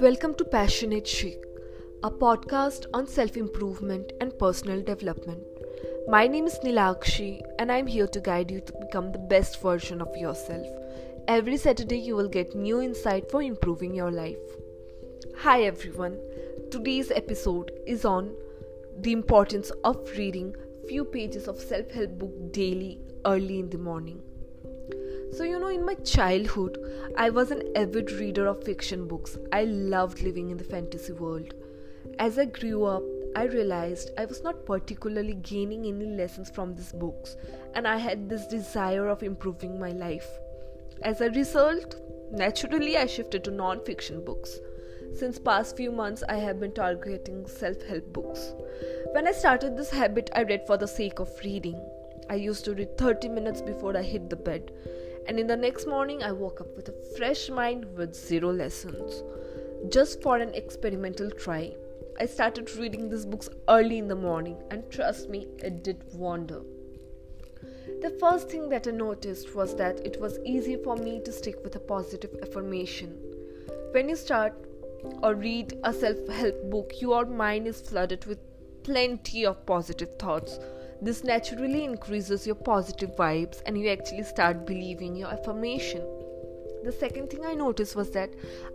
Welcome to Passionate Chic, a podcast on self improvement and personal development. My name is Nilakshi, and I'm here to guide you to become the best version of yourself. Every Saturday, you will get new insight for improving your life. Hi, everyone. Today's episode is on the importance of reading few pages of self-help book daily early in the morning. So, you know, in my childhood, I was an avid reader of fiction books. I loved living in the fantasy world. As I grew up, I realized I was not particularly gaining any lessons from these books, and I had this desire of improving my life. As a result, naturally, I shifted to non fiction books. Since past few months I have been targeting self-help books. When I started this habit I read for the sake of reading. I used to read 30 minutes before I hit the bed and in the next morning I woke up with a fresh mind with zero lessons. Just for an experimental try, I started reading these books early in the morning, and trust me, it did wonder. The first thing that I noticed was that it was easy for me to stick with a positive affirmation. When you start or read a self help book, your mind is flooded with plenty of positive thoughts this naturally increases your positive vibes and you actually start believing your affirmation. The second thing I noticed was that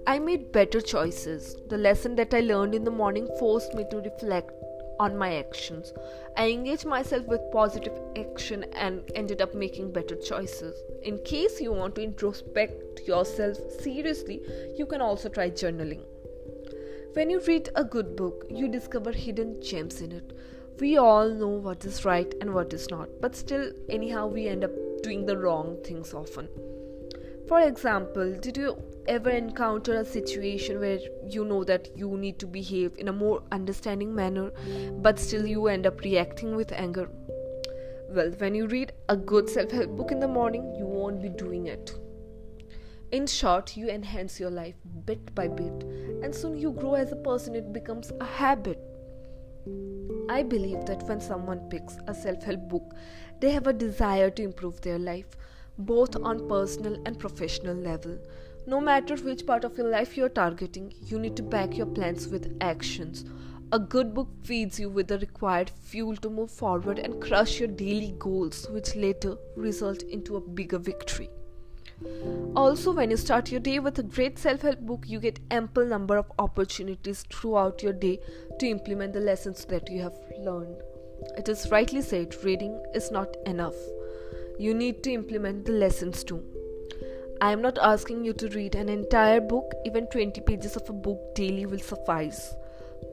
I made better choices. The lesson that I learned in the morning forced me to reflect on my actions. I engaged myself with positive action and ended up making better choices. In case you want to introspect yourself seriously, you can also try journaling. When you read a good book, you discover hidden gems in it we all know what is right and what is not, but still, anyhow, we end up doing the wrong things often. For example, did you ever encounter a situation where you know that you need to behave in a more understanding manner, but still you end up reacting with anger? Well, when you read a good self help book in the morning, you won't be doing it. In short, you enhance your life bit by bit, and soon you grow as a person, it becomes a habit. I believe that when someone picks a self help book, they have a desire to improve their life, both on personal and professional level. No matter which part of your life you're targeting, you need to back your plans with actions. A good book feeds you with the required fuel to move forward and crush your daily goals, which later result into a bigger victory. Also, when you start your day with a great self-help book, you get ample number of opportunities throughout your day to implement the lessons that you have learned. It is rightly said, reading is not enough. You need to implement the lessons too. I am not asking you to read an entire book, even 20 pages of a book daily will suffice.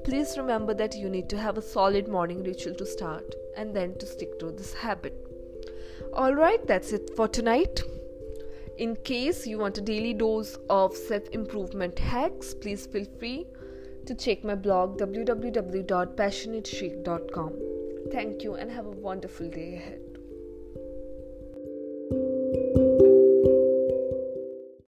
Please remember that you need to have a solid morning ritual to start and then to stick to this habit. Alright, that's it for tonight. In case you want a daily dose of self improvement hacks, please feel free to check my blog www.passionatechic.com. Thank you and have a wonderful day ahead.